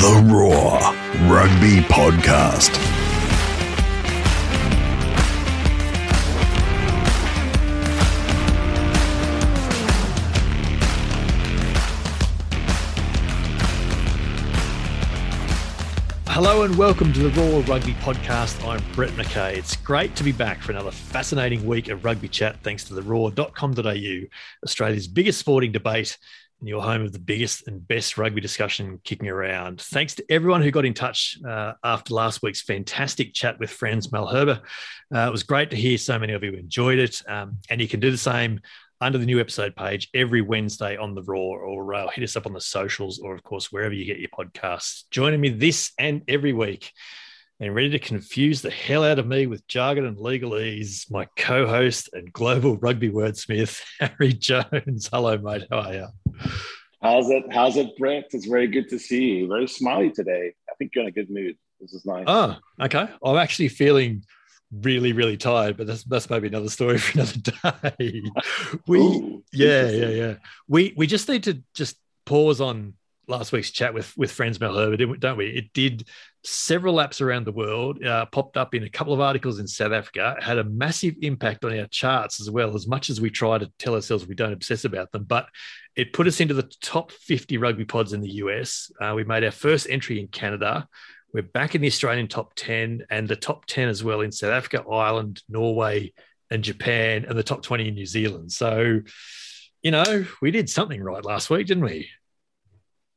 The Roar Rugby Podcast. Hello and welcome to the Roar Rugby Podcast. I'm Brett McKay. It's great to be back for another fascinating week of rugby chat thanks to the roar.com.au, Australia's biggest sporting debate your home of the biggest and best rugby discussion kicking around. Thanks to everyone who got in touch uh, after last week's fantastic chat with Frans Malherbe. Uh, it was great to hear so many of you enjoyed it, um, and you can do the same under the new episode page every Wednesday on the Roar, or uh, hit us up on the socials, or of course wherever you get your podcasts. Joining me this and every week, and ready to confuse the hell out of me with jargon and legalese, my co-host and global rugby wordsmith Harry Jones. Hello, mate. How are you? How's it? How's it, Brett? It's very good to see you. Very smiley today. I think you're in a good mood. This is nice. Oh, okay. I'm actually feeling really, really tired, but that's that's maybe another story for another day. we, Ooh, yeah, yeah, yeah. We we just need to just pause on last week's chat with with Frans Malherbe, didn't don't we? It did several apps around the world, uh, popped up in a couple of articles in South Africa, had a massive impact on our charts as well. As much as we try to tell ourselves we don't obsess about them, but it put us into the top 50 rugby pods in the US. Uh, we made our first entry in Canada. We're back in the Australian top 10 and the top 10 as well in South Africa, Ireland, Norway, and Japan, and the top 20 in New Zealand. So, you know, we did something right last week, didn't we?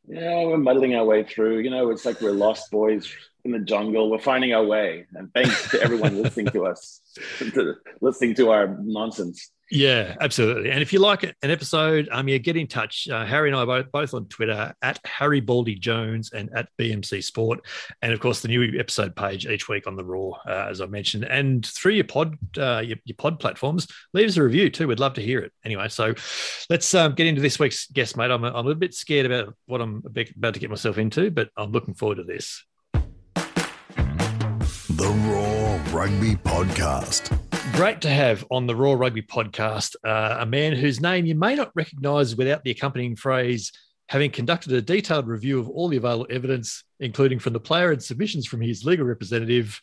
Yeah, we're muddling our way through. You know, it's like we're lost boys in the jungle. We're finding our way. And thanks to everyone listening to us, to, listening to our nonsense. Yeah, absolutely. And if you like an episode, um, yeah, get in touch. Uh, Harry and I both, both on Twitter at Harry Baldy Jones and at BMC Sport, and of course the new episode page each week on the Roar, uh, as I mentioned, and through your pod, uh, your, your pod platforms, leave us a review too. We'd love to hear it. Anyway, so let's um, get into this week's guest, mate. I'm a, I'm a little bit scared about what I'm about to get myself into, but I'm looking forward to this. The Roar Rugby Podcast. Great to have on the Roar Rugby podcast uh, a man whose name you may not recognize without the accompanying phrase, having conducted a detailed review of all the available evidence, including from the player and submissions from his legal representative.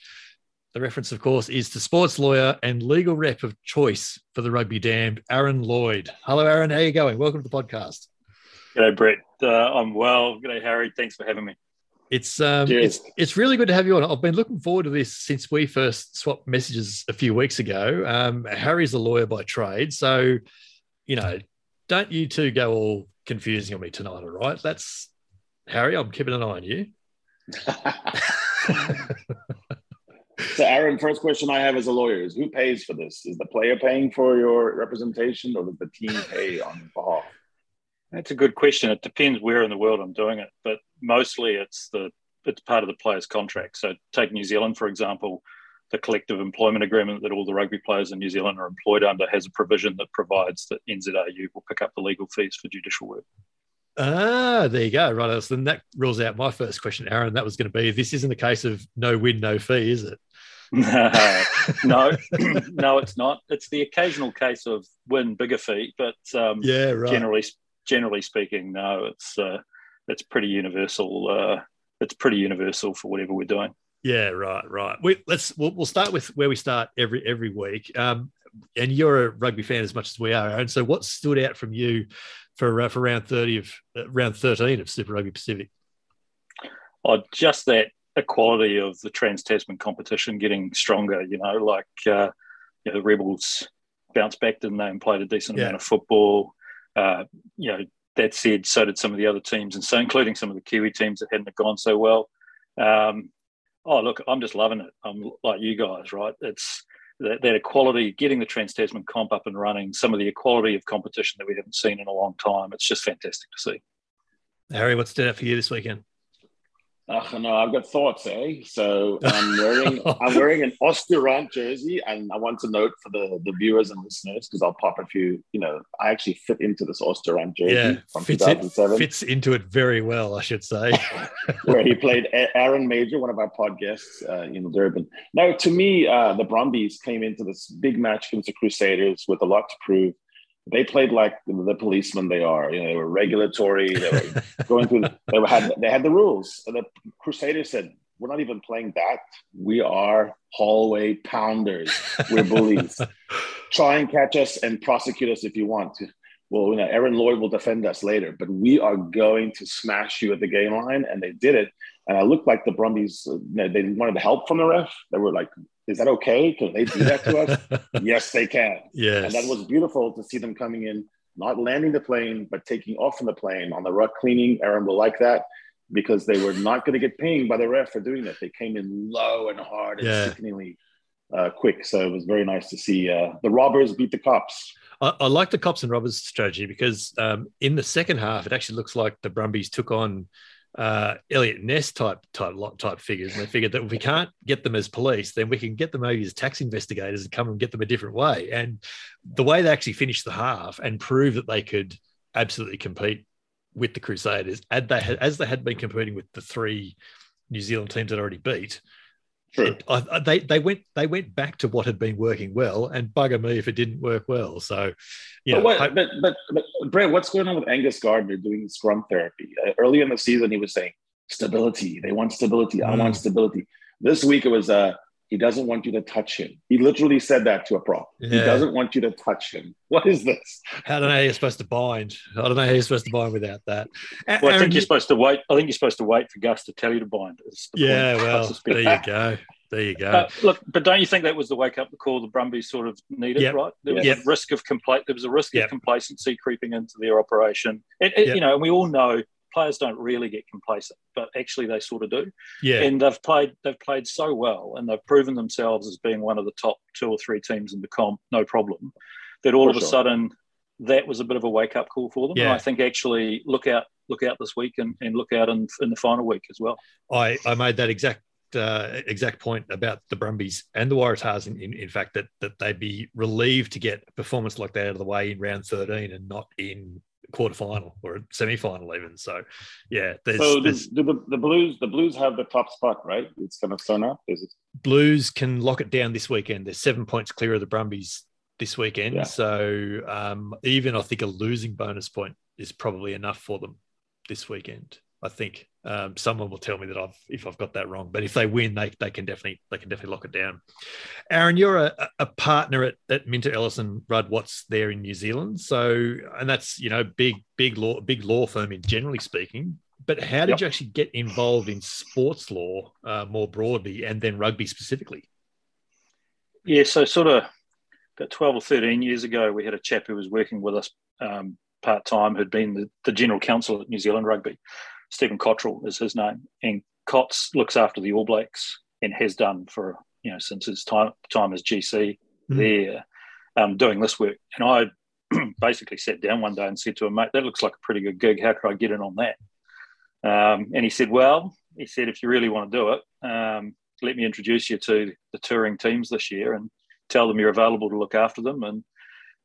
The reference, of course, is to sports lawyer and legal rep of choice for the rugby damned, Aaron Lloyd. Hello, Aaron. How are you going? Welcome to the podcast. G'day, Brett. Uh, I'm well. G'day, Harry. Thanks for having me. It's um, Cheers. it's it's really good to have you on. I've been looking forward to this since we first swapped messages a few weeks ago. Um, Harry's a lawyer by trade, so you know, don't you two go all confusing on me tonight. All right, that's Harry. I'm keeping an eye on you. so, Aaron, first question I have as a lawyer is who pays for this? Is the player paying for your representation or does the team pay on behalf? That's a good question. It depends where in the world I'm doing it, but mostly it's the it's part of the player's contract. So take New Zealand for example. The collective employment agreement that all the rugby players in New Zealand are employed under has a provision that provides that NZRU will pick up the legal fees for judicial work. Ah, there you go. Right. So then that rules out my first question, Aaron. That was going to be: this isn't a case of no win, no fee, is it? no, no, it's not. It's the occasional case of win bigger fee, but um, Yeah, right. generally generally speaking, no, it's uh, it's pretty universal. Uh, it's pretty universal for whatever we're doing. Yeah, right, right. We, let's we'll, we'll start with where we start every every week. Um, and you're a rugby fan as much as we are, and So, what stood out from you for uh, for round thirty of uh, round thirteen of Super Rugby Pacific? Oh, just that equality of the Trans Tasman competition getting stronger. You know, like uh, you know, the Rebels bounced back, didn't they, and played a decent Yeah. amount of football. Uh, you know, that said, so did some of the other teams, and so including some of the Kiwi teams that hadn't gone so well. Um, oh, look, I'm just loving it. I'm like you guys, right? It's that, that equality, getting the Trans Tasman comp up and running, some of the equality of competition that we haven't seen in a long time. It's just fantastic to see. Harry, what's stood out for you this weekend? Uh, no, I've got thoughts, eh? So I'm wearing I'm wearing an Osterrand jersey, and I want to note for the, the viewers and listeners because I'll pop a few. You know, I actually fit into this Osterrand jersey Yeah, from fits it 2007, fits into it very well, I should say. where he played Aaron Major, one of our pod guests uh, in Durban. Now, to me, uh, the Brumbies came into this big match against the Crusaders with a lot to prove. They played like the policemen they are. You know, they were regulatory. They were going through. They had they had the rules. And the Crusaders said, "We're not even playing that. We are hallway pounders. We're bullies. Try and catch us and prosecute us if you want." Well, you know, Aaron Lloyd will defend us later, but we are going to smash you at the game line, and they did it. And I looked like the Brumbies. You know, they wanted help from the ref. They were like, is that okay? Can they do that to us? yes, they can. Yes. And that was beautiful to see them coming in, not landing the plane, but taking off from the plane on the ruck cleaning. Aaron will like that because they were not going to get pinged by the ref for doing that. They came in low and hard and Yeah. sickeningly uh, quick. So it was very nice to see uh, the robbers beat the cops. I, I like the cops and robbers strategy because um, in the second half, it actually looks like the Brumbies took on uh, Eliot Ness type type lot- type figures, and they figured that if we can't get them as police, then we can get them maybe as tax investigators and come and get them a different way. And the way they actually finished the half and proved that they could absolutely compete with the Crusaders, as they had, as they had been competing with the three New Zealand teams that already beat, True. I, I- they they went they went back to what had been working well, and bugger me if it didn't work well. So, you know, but, what, hope- but, but, but, Brett, what's going on with Angus Gardner doing scrum therapy? Uh, early in the season, he was saying stability. They want stability. I want Mm. stability. This week, it was uh, he doesn't want you to touch him. He literally said that to a prop. He doesn't want you to touch him. What is this? I don't know how you're supposed to bind. I don't know how you're supposed to bind without that. A- Well, I think you're supposed to wait. I think you're supposed to wait for Gus to tell you to bind. yeah, point. Well, there you go. There you go. Uh, look, but don't you think that was the wake up call the Brumbies sort of needed, Yep. right? There was Yep. a risk of compla- There was a risk Yep. of complacency creeping into their operation. It, it- Yep. You know, and we all know players don't really get complacent, but actually they sort of do. yeah, And they've played. They've played so well, and they've proven themselves as being one of the top two or three teams in the comp, no problem. That all For of a sudden, that was a bit of a wake up call for them. And Yeah. I think actually look out, look out this week, and, and look out in, in the final week as well. I, I made that exact uh, exact point about the Brumbies and the Waratahs. In, in, in fact, that that they'd be relieved to get a performance like that out of the way in round thirteen and not in quarter final or semi final even. So, yeah, there's, so there's do the, the Blues? The Blues have the top spot, right? It's going to turn up. Is it? Blues can lock it down this weekend. They're seven points clear of the Brumbies this weekend. Yeah. So um, even I think a losing bonus point is probably enough for them this weekend. I think um, someone will tell me that I've if I've got that wrong, but if they win, they they can definitely they can definitely lock it down. Aaron, you're a, a partner at, at Minter Ellison Rudd Watts there in New Zealand, so and that's you know big big law big law firm in generally speaking. But how did Yep. you actually get involved in sports law uh, more broadly, and then rugby specifically? Yeah, so sort of about 12 or 13 years ago, we had a chap who was working with us um, part time who'd been the, the general counsel at New Zealand Rugby. Stephen Cottrell is his name. And Cots looks after the All Blacks and has done for, you know, since his time, time as GC Mhm. there, um, doing this work. And I basically sat down one day and said to him, mate, that looks like a pretty good gig. How could I get in on that? Um, and he said, well, he said, if you really want to do it, um, let me introduce you to the touring teams this year and tell them you're available to look after them. And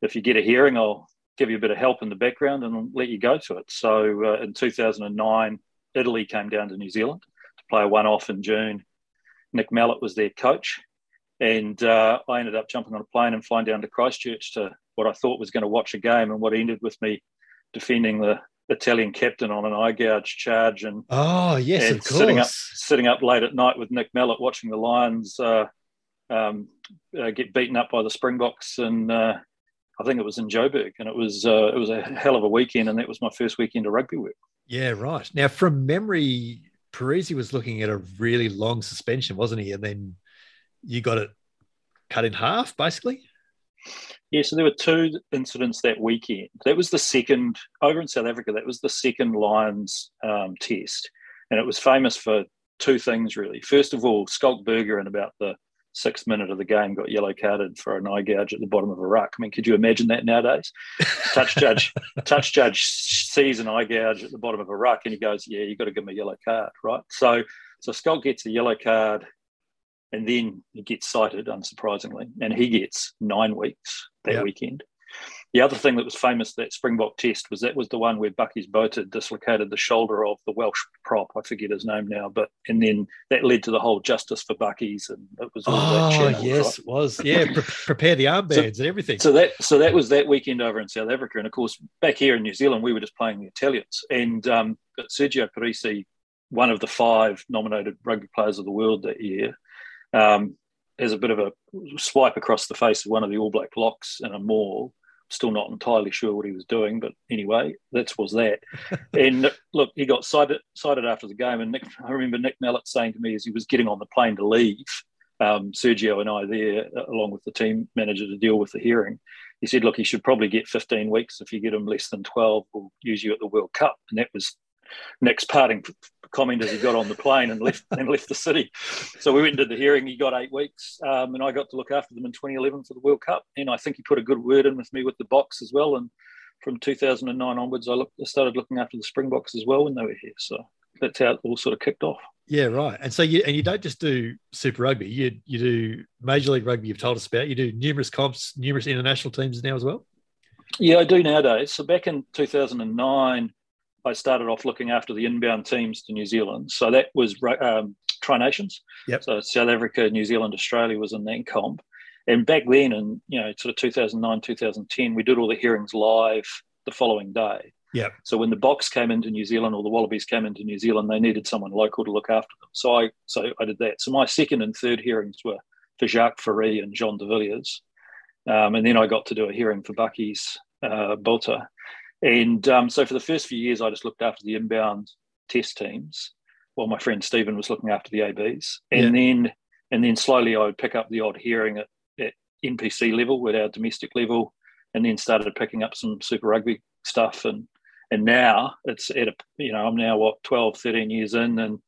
if you get a hearing, I'll give you a bit of help in the background and let you go to it. So uh, in 2009, Italy came down to New Zealand to play a one off in June. Nick Mallett was their coach. And uh, I ended up jumping on a plane and flying down to Christchurch to what I thought was going to watch a game and what ended with me defending the Italian captain on an eye gouge charge and Oh yes, and of course. sitting up sitting up late at night with Nick Mallett watching the Lions uh, um, uh, get beaten up by the Springboks, and uh, I think it was in Joburg, and it was uh, it was a hell of a weekend, and that was my first weekend of rugby work. Yeah, right. Now, from memory, Parisse was looking at a really long suspension, wasn't he? And then you got it cut in half, basically. Yeah, so there were two incidents that weekend. That was the second over in South Africa. That was the second Lions um, test, and it was famous for two things really. First of all, Schalk Burger in about the sixth minute of the game got yellow carded for an eye gouge at the bottom of a ruck. I mean, could you imagine that nowadays? touch judge, touch judge sees an eye gouge at the bottom of a ruck, and he goes, "Yeah, you've got to give me a yellow card, right?" So, so Schalk gets a yellow card and then he gets cited, unsurprisingly, and he gets nine weeks that Yep. weekend. The other thing that was famous that Springbok test was that was the one where Bakkies Botha dislocated the shoulder of the Welsh prop. I forget his name now, but and then that led to the whole justice for Bakkies, and it was all oh that channel, yes, right? it was yeah. Pre- prepare the armbands and everything. So that so that was that weekend over in South Africa, and of course back here in New Zealand we were just playing the Italians, and um, but Sergio Parisse, one of the five nominated rugby players of the world that year, um, has a bit of a swipe across the face of one of the All Black locks in a maul. Still not entirely sure what he was doing, but anyway, that was that. and look, he got cited, cited after the game, and Nick, I remember Nick Mallett saying to me as he was getting on the plane to leave, um, Sergio and I there, along with the team manager, to deal with the hearing. He said, "Look, he should probably get 15 weeks. If you get him less than 12, we'll use you at the World Cup." And that was Nick's parting comment as he got on the plane and left and left the city. So we went and did the hearing. He got eight weeks, um, and I got to look after them in 2011 for the World Cup. And I think he put a good word in with me with the Boks as well. And from 2009 onwards, I, looked, I started looking after the Springboks as well when they were here. So that's how it all sort of kicked off. Yeah, right. And so you and you don't just do Super Rugby. You you do Major League Rugby. You've told us about. You do numerous comps, numerous international teams now as well. Yeah, I do nowadays. So back in 2009, I started off looking after the inbound teams to New Zealand. So that was um, Tri Nations. Yep. So South Africa, New Zealand, Australia was in that comp. And back then, in you know, sort of 2009, 2010, we did all the hearings live the following day. Yeah. So when the Boks came into New Zealand or the Wallabies came into New Zealand, they needed someone local to look after them. So I so I did that. So my second and third hearings were for Jacques Fourie and Jean de Villiers. Um, and then I got to do a hearing for Bakkies uh, Botha. And um, so for the first few years, I just looked after the inbound test teams while my friend Stephen was looking after the ABs. And Yeah. then and then slowly I would pick up the odd hearing at, at NPC level, at our domestic level, and then started picking up some Super Rugby stuff. And and now it's at a, you know, I'm now what, 12, 13 years in, and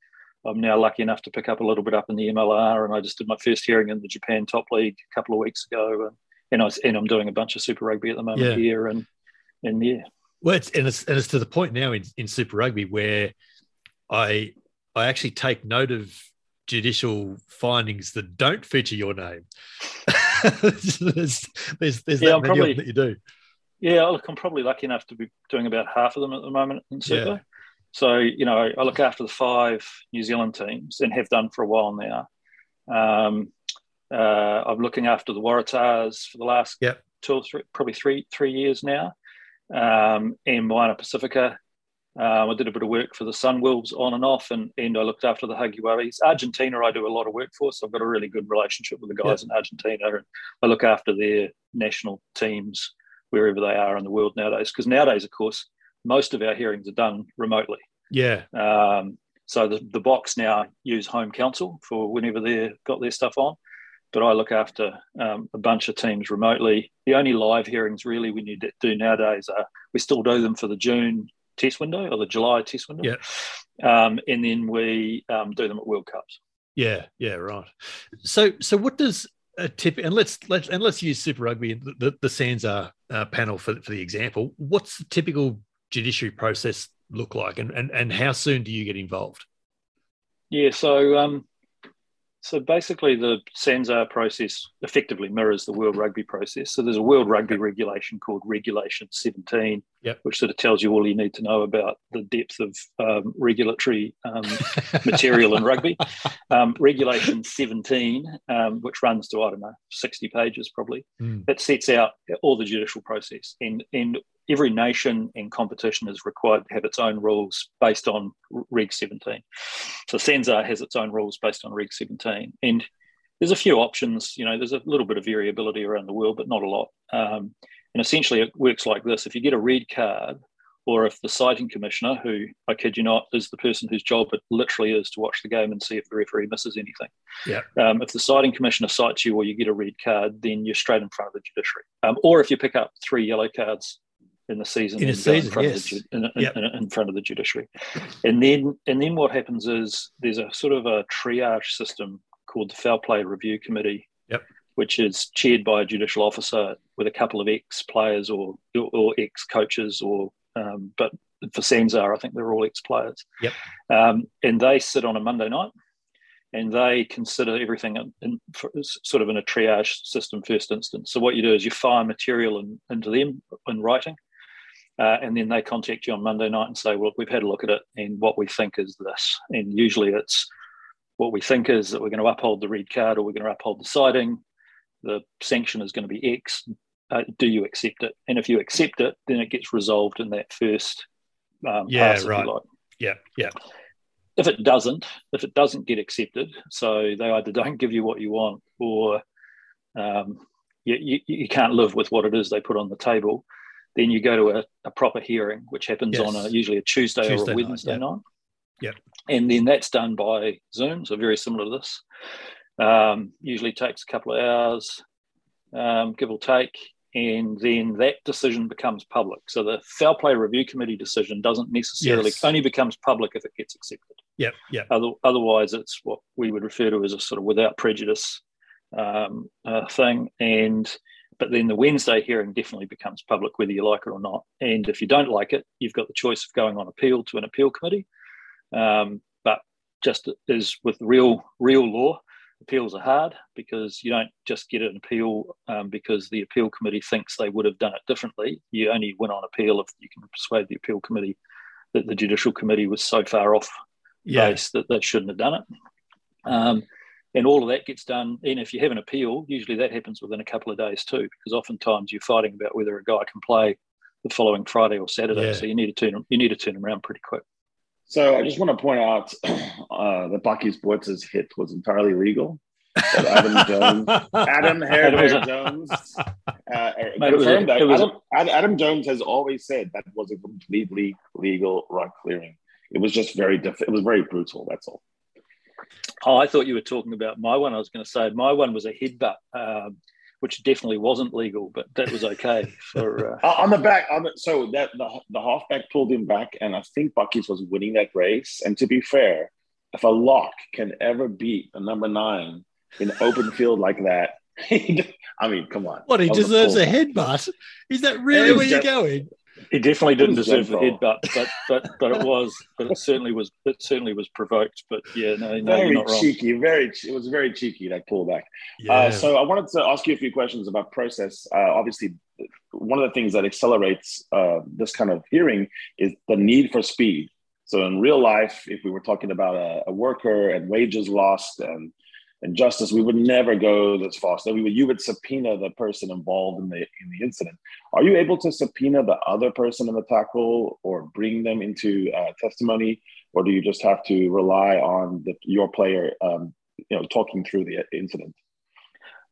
I'm now lucky enough to pick up a little bit up in the MLR. And I just did my first hearing in the Japan Top League a couple of weeks ago. And, and, I was, and I'm doing a bunch of Super Rugby at the moment Yeah. here. And, and yeah. Well, it's and it's and it's to the point now in, in Super Rugby where I I actually take note of judicial findings that don't feature your name. there's there's, there's Yeah, that I'm many probably- of them that you do. Yeah, look, I'm probably lucky enough to be doing about half of them at the moment in Super. Yeah. So, you know, I look after the five New Zealand teams and have done for a while now. Um, uh, I'm looking after the Waratahs for the last Yep. two or three, probably three three years now. Um, and Moana Pacifica. Um, I did a bit of work for the Sunwolves on and off, and, and I looked after the Jaguares. Argentina, I do a lot of work for, so I've got a really good relationship with the guys in Argentina. And I look after their national teams wherever they are in the world nowadays. Because nowadays, of course, most of our hearings are done remotely. Yeah, Um, so the, the Boks now use home counsel for whenever they've got their stuff on. But I look after um, a bunch of teams remotely. The only live hearings really we need to do nowadays are we still do them for the June test window or the July test window. Yeah. Um, and then we um, do them at World Cups. yeah, yeah, right. So so what does a tip and let's let's and let's use Super Rugby the the, the SANZAAR uh, panel for for the example. What's the typical judiciary process look like, and and and how soon do you get involved? Yeah, so um, so basically the SANZAAR process effectively mirrors the World Rugby process. So there's a World Rugby regulation called Regulation 17, Yep. which sort of tells you all you need to know about the depth of um, regulatory um, material in rugby. Um, Regulation 17, um, which runs to, I don't know, 60 pages probably, Mm. that sets out all the judicial process. And, and every nation in competition is required to have its own rules based on Reg 17. So SANZAAR has its own rules based on Reg 17. And there's a few options, you know, there's a little bit of variability around the world, but not a lot. Um, and essentially it works like this. If you get a red card, or if the citing commissioner, who I kid you not, is the person whose job it literally is to watch the game and see if the referee misses anything. Yeah. Um, if the citing commissioner cites you or you get a red card, then you're straight in front of the judiciary. Um, or if you pick up three yellow cards in the season, In a season, front of yes. the in, in- Yep. in- in front of the judiciary, and then and then what happens is there's a sort of a triage system called the Foul Play Review Committee, Yep. which is chaired by a judicial officer with a couple of ex players or or ex coaches or um, but for SANZAAR, I think they're all ex players. Yep. Um, and they sit on a Monday night and they consider everything in, in sort of in a triage system first instance. So what you do is you fire material in, into them in writing, uh, and then they contact you on Monday night and say, "Well, we've had a look at it, and what we think is this." And usually it's what we think is that we're going to uphold the red card or we're going to uphold the citing. The sanction is going to be X. Uh, do you accept it? And if you accept it, then it gets resolved in that first um, yeah, pass, right. Like. Yeah, yeah. If it doesn't, if it doesn't get accepted, so they either don't give you what you want or um, you, you, you, can't live with what it is they put on the table, then you go to a, a proper hearing, which happens yes. on a, usually a Tuesday, Tuesday or a Wednesday night. Yeah. night. Yeah. And then that's done by Zoom, so very similar to this. Um, usually takes a couple of hours, um, give or take, and then that decision becomes public. So the foul play review committee decision doesn't necessarily yes. only becomes public if it gets accepted. Yeah, yeah. Other, otherwise, it's what we would refer to as a sort of without prejudice um, uh, thing. And but then the Wednesday hearing definitely becomes public, whether you like it or not. And if you don't like it, you've got the choice of going on appeal to an appeal committee. Um, but just as with real real law, appeals are hard because you don't just get an appeal um, because the appeal committee thinks they would have done it differently. You only win on appeal if you can persuade the appeal committee that the judicial committee was so far off yeah. base that they shouldn't have done it. Um, and all of that gets done. And if you have an appeal, usually that happens within a couple of days too, because oftentimes you're fighting about whether a guy can play the following Friday or Saturday. Yeah. So you need to turn you need to turn them around pretty quick. So I just want to point out uh, that Bakkies Botha's hit was entirely legal. That Adam Jones, Adam Hair Jones, uh, confirmed that. Adam, Adam, Jones has always said that was a completely legal run clearing. It was just very diff- It was very brutal. That's all. Oh, I thought you were talking about my one. I was going to say my one was a headbutt. Um, which definitely wasn't legal, but that was okay for uh... on the back. On the, so that the, the halfback pulled him back, and I think Bakkies was winning that race. And to be fair, if a lock can ever beat a number nine in open field like that, I mean, come on. What he deserves a headbutt. Is that really where you're going? He definitely didn't deserve the headbutt, but but but it was, but it certainly was, it certainly was provoked. But yeah, no, no, very cheeky, very it was very cheeky that pullback. Uh, yeah. Uh, so I wanted to ask you a few questions about process. Uh, obviously, one of the things that accelerates uh, this kind of hearing is the need for speed. So in real life, if we were talking about a, a worker and wages lost and and justice, we would never go this fast. So we would, you would subpoena the person involved in the in the incident. Are you able to subpoena the other person in the tackle or bring them into uh, testimony, or do you just have to rely on the, your player, um, you know, talking through the incident?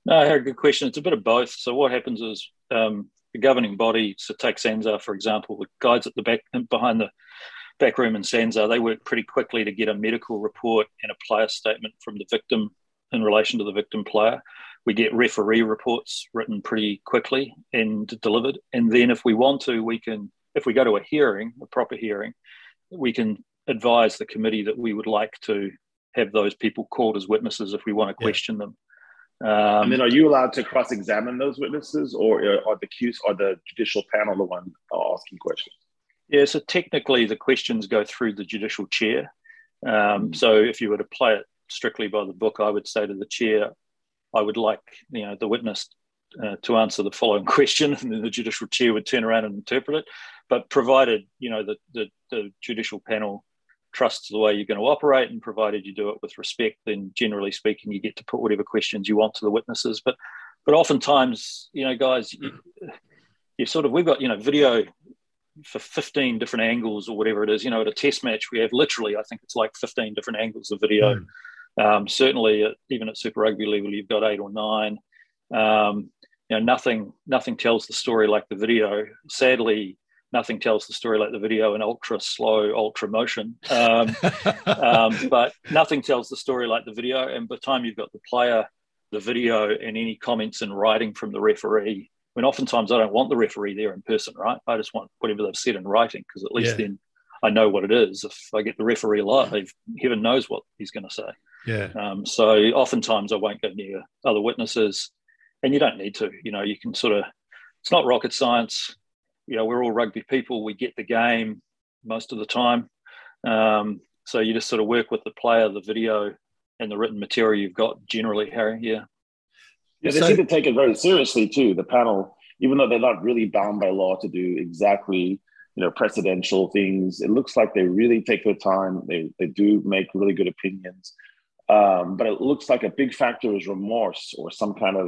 No, a good question. It's a bit of both. So what happens is um, the governing body, so take for example, the guys at the back behind the back room in SANZAAR, they work pretty quickly to get a medical report and a player statement from the victim in relation to the victim player. We get referee reports written pretty quickly and delivered. And then if we want to, we can, if we go to a hearing, a proper hearing, we can advise the committee that we would like to have those people called as witnesses if we want to question yeah. them. Um, and then, are you allowed to cross-examine those witnesses, or are the Qs or the judicial panel the one asking questions? Yeah, so technically, the questions go through the judicial chair. Um, so, if you were to play it strictly by the book, I would say to the chair, I would like you know the witness uh, to answer the following question, and then the judicial chair would turn around and interpret it. But provided you know the, the, the judicial panel trusts the way you're going to operate, and provided you do it with respect, then generally speaking, you get to put whatever questions you want to the witnesses. But but oftentimes, you know, guys, you, you sort of we've got you know video for 15 different angles or whatever it is. You know, at a test match, we have literally, I think it's like 15 different angles of video. Mm. Um, certainly, at, even at Super Rugby level, you've got eight or nine. Um, you know, nothing nothing tells the story like the video. Sadly, nothing tells the story like the video in ultra slow, ultra motion. Um, um, but nothing tells the story like the video. And by the time you've got the player, the video, and any comments in writing from the referee, I mean, oftentimes I don't want the referee there in person, right? I just want whatever they've said in writing because at least yeah. then I know what it is. If I get the referee live, heaven knows what he's going to say. Yeah. Um, so oftentimes I won't go near other witnesses, and you don't need to. You know, you can sort of. It's not rocket science. You know, we're all rugby people. We get the game most of the time. Um, so you just sort of work with the player, the video, and the written material you've got generally, Harry. Yeah. Yeah, they so, seem to take it very seriously too. The panel, even though they're not really bound by law to do exactly you know presidential things, it looks like they really take their time. They they do make really good opinions, um, but it looks like a big factor is remorse or some kind of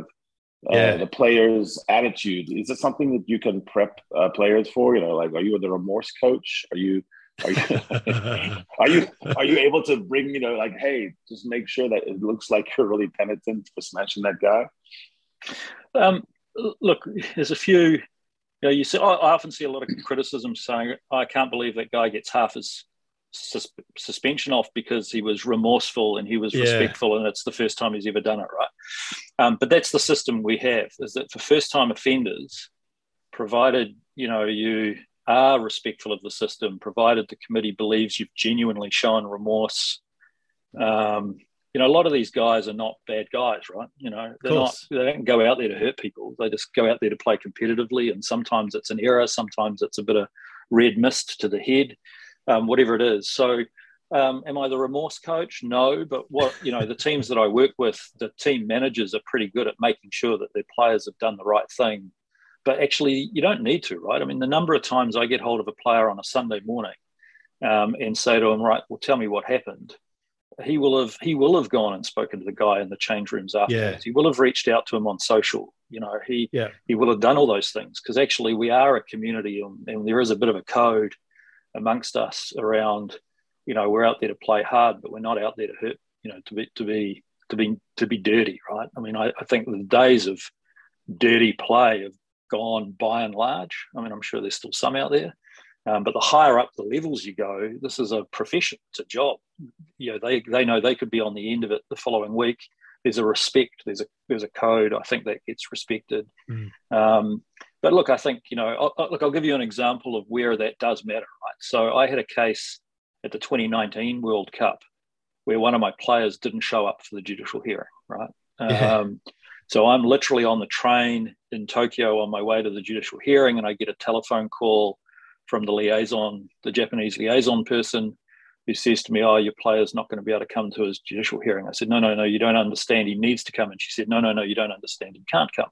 uh, yeah. the players' attitude. Is it something that you can prep uh, players for? You know, like are you the remorse coach? Are you are you, are you are you able to bring you know like hey just make sure that it looks like you're really penitent for smashing that guy um, look there's a few you know you see I, often see a lot of criticism saying i can't believe that guy gets half his sus- suspension off because he was remorseful and he was yeah. respectful and it's the first time he's ever done it right um, but that's the system we have is that for first time offenders provided you know you are respectful of the system, provided the committee believes you've genuinely shown remorse. Um, you know, a lot of these guys are not bad guys, right? You know, they're not, they don't go out there to hurt people. They just go out there to play competitively. And sometimes it's an error, sometimes it's a bit of red mist to the head, um, whatever it is. So, um, am I the remorse coach? No, but what you know, the teams that I work with, the team managers are pretty good at making sure that their players have done the right thing but actually you don't need to, right? I mean, the number of times I get hold of a player on a Sunday morning um, and say to him, right, well, tell me what happened. He will have he will have gone and spoken to the guy in the change rooms afterwards. Yeah. He will have reached out to him on social. You know, he yeah. he will have done all those things because actually we are a community and, and there is a bit of a code amongst us around. You know, we're out there to play hard, but we're not out there to hurt. You know, to be to be to be to be dirty, right? I mean, I, I think the days of dirty play have gone by and large. I mean, I'm sure there's still some out there, um, but the higher up the levels you go, this is a profession, it's a job. You know, they they know they could be on the end of it the following week. There's a respect, there's a there's a code. I think that gets respected. Mm. Um, but look, I think you know, I'll, look, I'll give you an example of where that does matter, right? So I had a case at the 2019 World Cup where one of my players didn't show up for the judicial hearing, right? Yeah. Um, so I'm literally on the train in Tokyo on my way to the judicial hearing, and I get a telephone call from the liaison, the Japanese liaison person, who says to me, "Oh, your player's not going to be able to come to his judicial hearing." I said, "No, no, no, you don't understand. He needs to come." And she said, "No, no, no, you don't understand. He can't come."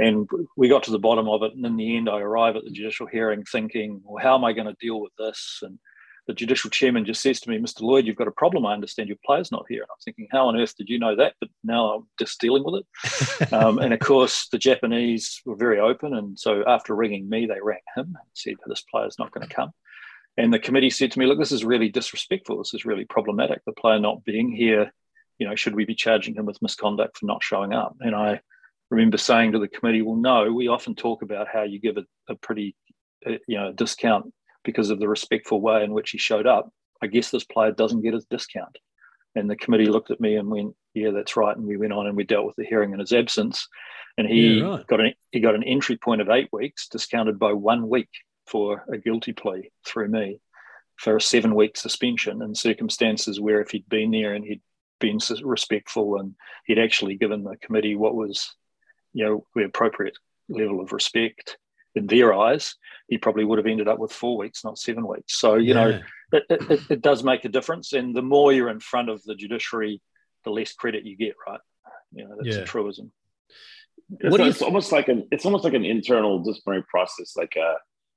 And we got to the bottom of it, and in the end, I arrive at the judicial hearing thinking, "Well, how am I going to deal with this?" And the judicial chairman just says to me, Mr. Lloyd, you've got a problem. I understand your player's not here. And I'm thinking, how on earth did you know that? But now I'm just dealing with it. um, and of course, the Japanese were very open. And so after ringing me, they rang him and said, this player's not going to come. And the committee said to me, look, this is really disrespectful. This is really problematic. The player not being here, you know, should we be charging him with misconduct for not showing up? And I remember saying to the committee, well, no, we often talk about how you give a, a pretty, uh, you know, discount because of the respectful way in which he showed up, I guess this player doesn't get his discount. And the committee looked at me and went, "Yeah, that's right." And we went on and we dealt with the hearing in his absence. And he yeah, right. got an he got an entry point of eight weeks, discounted by one week for a guilty plea through me, for a seven week suspension in circumstances where if he'd been there and he'd been respectful and he'd actually given the committee what was, you know, the appropriate level of respect, in their eyes, he probably would have ended up with four weeks, not seven weeks. So, you yeah. know, it, it, it, does make a difference. And the more you're in front of the judiciary, the less credit you get, right? You know, that's yeah. a truism. It's, what it's almost like an it's almost like an internal disciplinary process, like a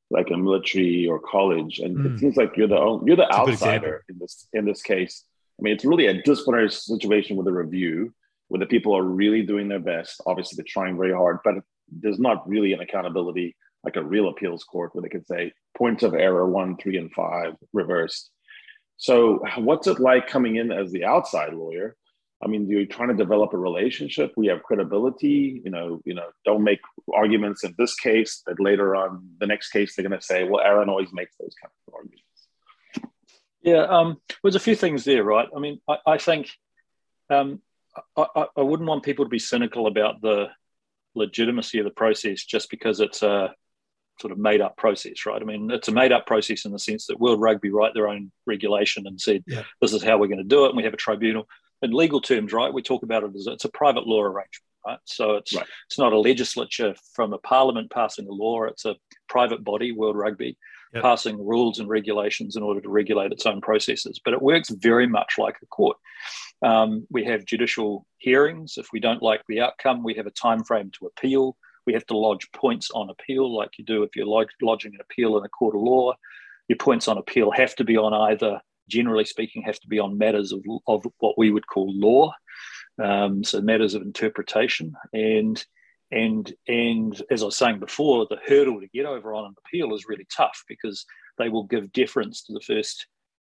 like a military or college. And mm. it seems like you're the only, you're the outsider in this in this case. I mean, it's really a disciplinary situation with a review where the people are really doing their best. Obviously, they're trying very hard, but there's not really an accountability like a real appeals court where they could say points of error one, three, and five reversed. So, what's it like coming in as the outside lawyer? I mean, you're trying to develop a relationship. We have credibility. You know, you know, don't make arguments in this case that later on the next case they're going to say, well, Aaron always makes those kind of arguments. Yeah, um, there's a few things there, right? I mean, I, I think um, I, I, wouldn't want people to be cynical about the legitimacy of the process just because it's a sort of made up process, right? I mean, it's a made up process in the sense that World Rugby write their own regulation and said, yeah. this is how we're going to do it. And we have a tribunal. In legal terms, right, we talk about it as it's a private law arrangement, right? So it's right. it's not a legislature from a parliament passing a law. It's a private body, World Rugby, yep. passing rules and regulations in order to regulate its own processes. But it works very much like a court. Um, we have judicial hearings. If we don't like the outcome, we have a time frame to appeal. We have to lodge points on appeal, like you do if you're lodging an appeal in a court of law. Your points on appeal have to be on either, generally speaking, have to be on matters of, of what we would call law, um, so matters of interpretation. And and and as I was saying before, the hurdle to get over on an appeal is really tough because they will give deference to the first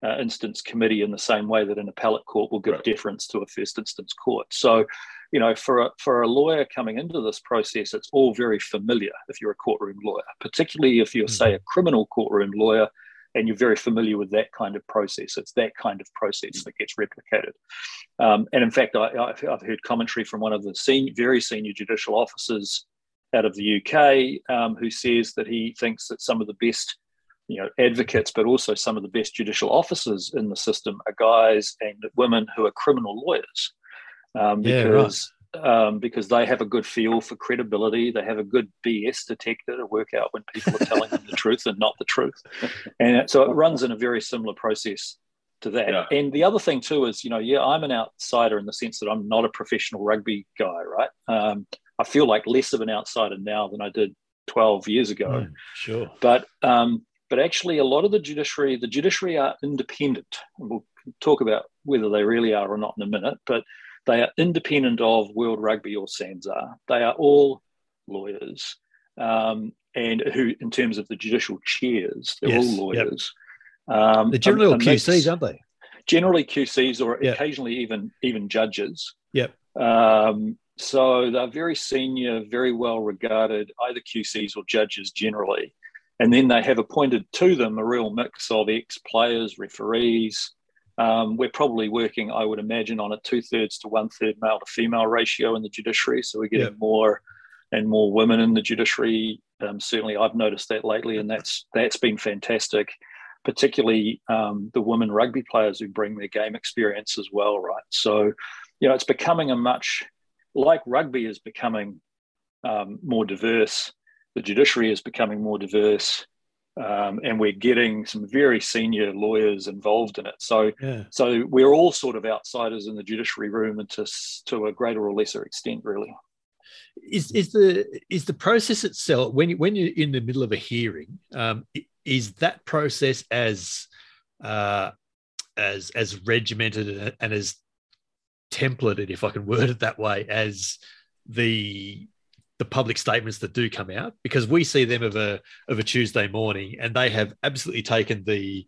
uh, instance committee in the same way that an appellate court will give right. deference to a first instance court. So, you know, for a, for a lawyer coming into this process, it's all very familiar if you're a courtroom lawyer, particularly if you're, mm-hmm. say, a criminal courtroom lawyer and you're very familiar with that kind of process. It's that kind of process that gets replicated. Um, and in fact, I, have heard commentary from one of the senior, very senior judicial officers out of the UK um, who says that he thinks that some of the best you know advocates but also some of the best judicial officers in the system are guys and women who are criminal lawyers um, because yeah, right. um, because they have a good feel for credibility they have a good bs detector to work out when people are telling them the truth and not the truth and so it runs in a very similar process to that yeah. and the other thing too is you know yeah i'm an outsider in the sense that i'm not a professional rugby guy right um, i feel like less of an outsider now than i did 12 years ago. Mm, sure. But um, but actually, a lot of the judiciary, the judiciary are independent. And we'll talk about whether they really are or not in a minute, but they are independent of World Rugby or SANZAAR. They are all lawyers. Um, and who, in terms of the judicial chairs, they're yes, all lawyers. Yep. Um, they're generally all QCs, aren't they? Generally QCs, or yep. occasionally even even judges. Yep. Um, so they're very senior, very well regarded, either QCs or judges generally. And then they have appointed to them a real mix of ex players, referees. Um, we're probably working, I would imagine, on a two thirds to one third male to female ratio in the judiciary. So we're getting more and more women in the judiciary. Um, certainly, I've noticed that lately, and that's that's been fantastic. Particularly um, the women rugby players who bring their game experience as well, right? So, you know, it's becoming a much like rugby is becoming um, more diverse the judiciary is becoming more diverse, um, and we're getting some very senior lawyers involved in it. So, yeah. so we're all sort of outsiders in the judiciary room, and to to a greater or lesser extent, really. Is is the is the process itself when you, when you're in the middle of a hearing? Um, is that process as uh, as as regimented and as templated, if I can word it that way, as the the public statements that do come out because we see them of a of a Tuesday morning and they have absolutely taken the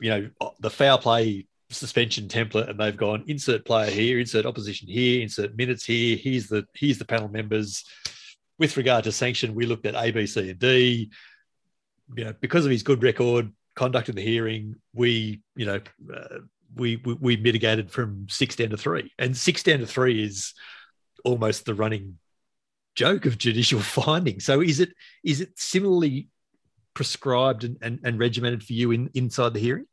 you know the foul play suspension template and they've gone insert player here insert opposition here insert minutes here here's the here's the panel members. With regard to sanction we looked at a b c and d. You know because of his good record conduct in the hearing we you know uh, we, we, we mitigated from six down to three. And six down to three is almost the running joke of judicial finding. So is it is it similarly prescribed and, and, and regimented for you in inside the hearing?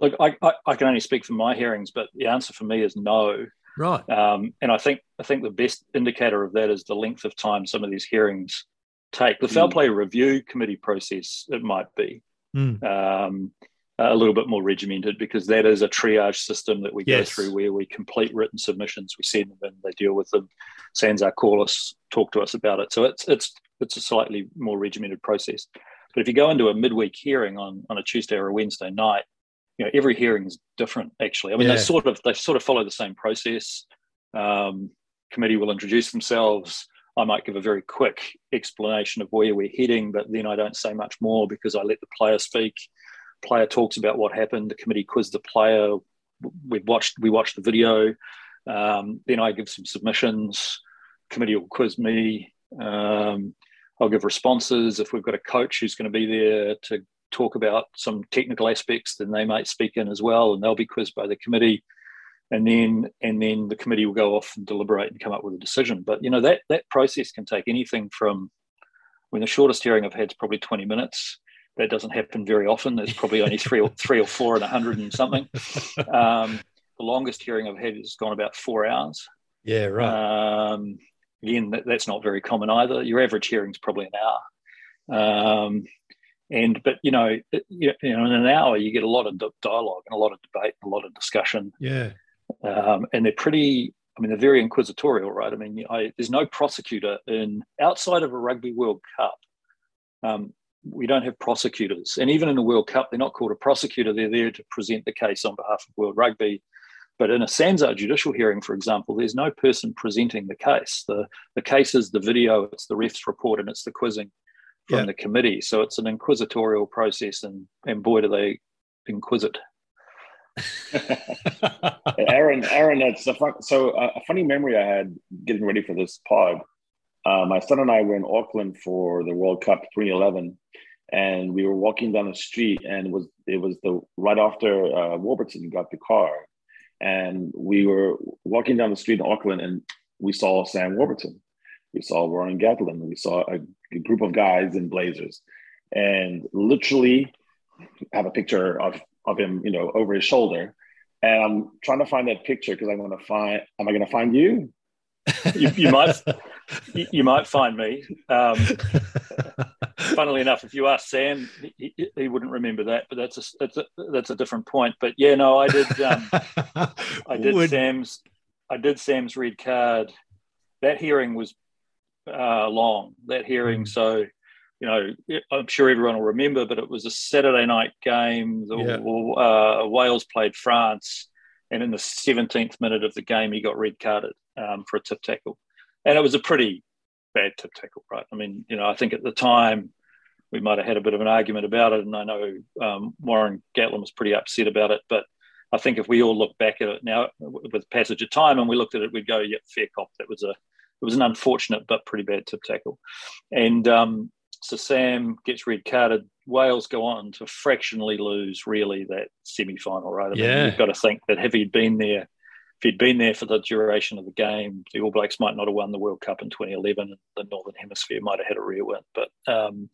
Look, I, I, I, can only speak for my hearings, but the answer for me is no. Right. Um, and I think I think the best indicator of that is the length of time some of these hearings take. The foul mm. play review committee process, it might be. Mm. Um, a little bit more regimented because that is a triage system that we yes. go through where we complete written submissions, we send them in, they deal with them. SANZAAR call us, talk to us about it. So it's it's it's a slightly more regimented process. But if you go into a midweek hearing on on a Tuesday or a Wednesday night, you know every hearing is different. Actually, I mean yeah. they sort of they sort of follow the same process. Um, committee will introduce themselves. I might give a very quick explanation of where we're heading, but then I don't say much more because I let the player speak player talks about what happened. The committee quizzed the player. We watched we watched the video. Um, then I give some submissions. Committee will quiz me. Um, I'll give responses. If we've got a coach who's going to be there to talk about some technical aspects, then they might speak in as well, and they'll be quizzed by the committee. And then and then the committee will go off and deliberate and come up with a decision. But you know that that process can take anything from when the shortest hearing I've had is probably 20 minutes that doesn't happen very often. There's probably only three or three or four in a hundred and something. Um, the longest hearing I've had has gone about four hours. Yeah, right. Um, again, that, that's not very common either. Your average hearing is probably an hour. Um, And but you know, it, you know, in an hour you get a lot of dialogue and a lot of debate, and a lot of discussion. Yeah, um, and they're pretty. I mean, they're very inquisitorial, right? I mean, I, there's no prosecutor in outside of a Rugby World Cup. Um, we don't have prosecutors, and even in the World Cup, they're not called a prosecutor. They're there to present the case on behalf of World Rugby. But in a SANZAAR judicial hearing, for example, there's no person presenting the case. The, the case is the video, it's the ref's report, and it's the quizzing from yeah. the committee. So it's an inquisitorial process, and, and boy, do they inquisit. Aaron, Aaron, it's a fun, so uh, a funny memory I had getting ready for this pod. Uh, my son and I were in Auckland for the World Cup 2011, and we were walking down the street, and it was it was the right after uh, Warburton got the car, and we were walking down the street in Auckland and we saw Sam Warburton. We saw Warren Gatland, We saw a, a group of guys in blazers and literally have a picture of, of him, you know, over his shoulder. And I'm trying to find that picture because I'm to find, am I going to find you? You, you, might you might find me. Um, funnily enough, if you ask Sam, he, he, wouldn't remember that, but that's a that's a that's a different point. But yeah, no, I did um, I did Would... Sam's I did Sam's red card. That hearing was uh, long. That hearing, mm. so you know, I'm sure everyone will remember, but it was a Saturday night game. Yeah. uh, Wales played France, and in the 17th minute of the game, he got red carded um, for a tip tackle, and it was a pretty bad tip tackle, right? I mean, you know, I think at the time we might have had a bit of an argument about it, and I know um, Warren Gatland was pretty upset about it, but I think if we all look back at it now with passage of time and we looked at it, we'd go, "Yeah, fair cop." That was a it was an unfortunate but pretty bad tip tackle, and um, so Sam gets red carded. Wales go on to fractionally lose really that semi final, right? I yeah. mean, you've got to think that if he'd been there if he'd been there for the duration of the game, the All Blacks might not have won the World Cup in 2011. and The Northern Hemisphere might have had a rear win. But um,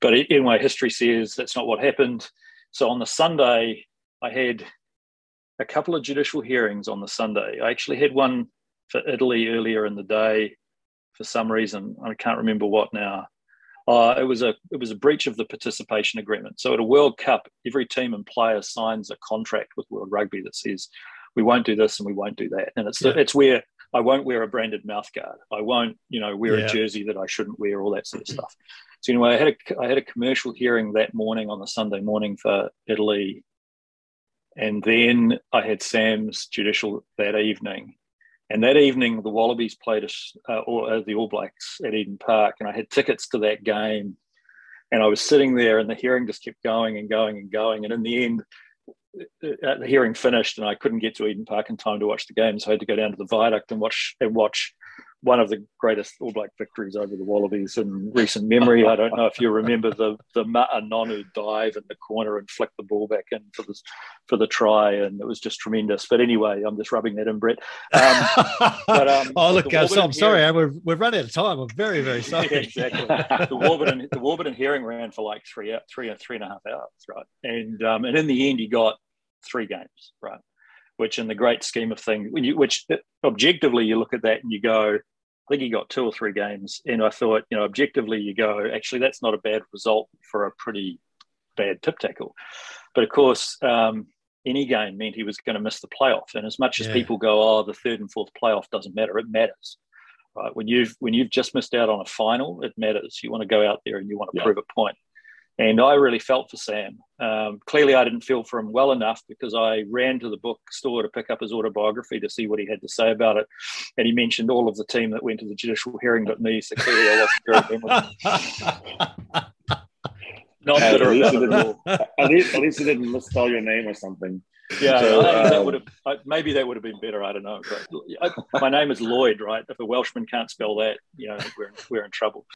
but anyway, history says that's not what happened. So on the Sunday, I had a couple of judicial hearings on the Sunday. I actually had one for Italy earlier in the day. For some reason, I can't remember what now. Uh, it was a it was a breach of the participation agreement. So at a World Cup, every team and player signs a contract with World Rugby that says we won't do this and we won't do that. And it's yeah. it's where I won't wear a branded mouthguard. I won't, you know, wear yeah. a jersey that I shouldn't wear, all that sort of stuff. So anyway, I had a I had a commercial hearing that morning on the Sunday morning for Italy, and then I had Sam's judicial that evening. And that evening, the Wallabies played us, uh, or uh, the All Blacks at Eden Park, and I had tickets to that game. And I was sitting there, and the hearing just kept going and going and going. And in the end, uh, the hearing finished and I couldn't get to Eden Park in time to watch the game, so I had to go down to the viaduct and watch and watch one of the greatest All Black victories over the Wallabies in recent memory. I don't know if you remember the the Nonu dive in the corner and flick the ball back in for the for the try, and it was just tremendous. But anyway, I'm just rubbing that in, Brett. Um, but, um, oh, look, uh, so I'm sorry, hearing, we're we're running out of time. I'm very very sorry. Yeah, exactly. the Warburton the Warburton hearing ran for like three three three and a half hours, right? And um, and in the end, he got three games, right? Which, in the great scheme of things, when you, which objectively you look at that and you go, I think he got two or three games, and I thought, you know, objectively you go, actually, that's not a bad result for a pretty bad tip tackle. But of course, um, any game meant he was going to miss the playoff. And as much as yeah. people go, oh, the third and fourth playoff doesn't matter, it matters. Right? When you've when you've just missed out on a final, it matters. You want to go out there and you want to yeah. prove a point. And I really felt for Sam. Um, clearly, I didn't feel for him well enough because I ran to the bookstore to pick up his autobiography to see what he had to say about it. And he mentioned all of the team that went to the judicial hearing but me. So clearly, I wasn't very memorable. Not at, least at, least, at least he didn't misspell your name or something. Yeah, so, um, that would have maybe that would have been better. I don't know. But I, my name is Lloyd, right? If a Welshman can't spell that, you know, we're we're in trouble.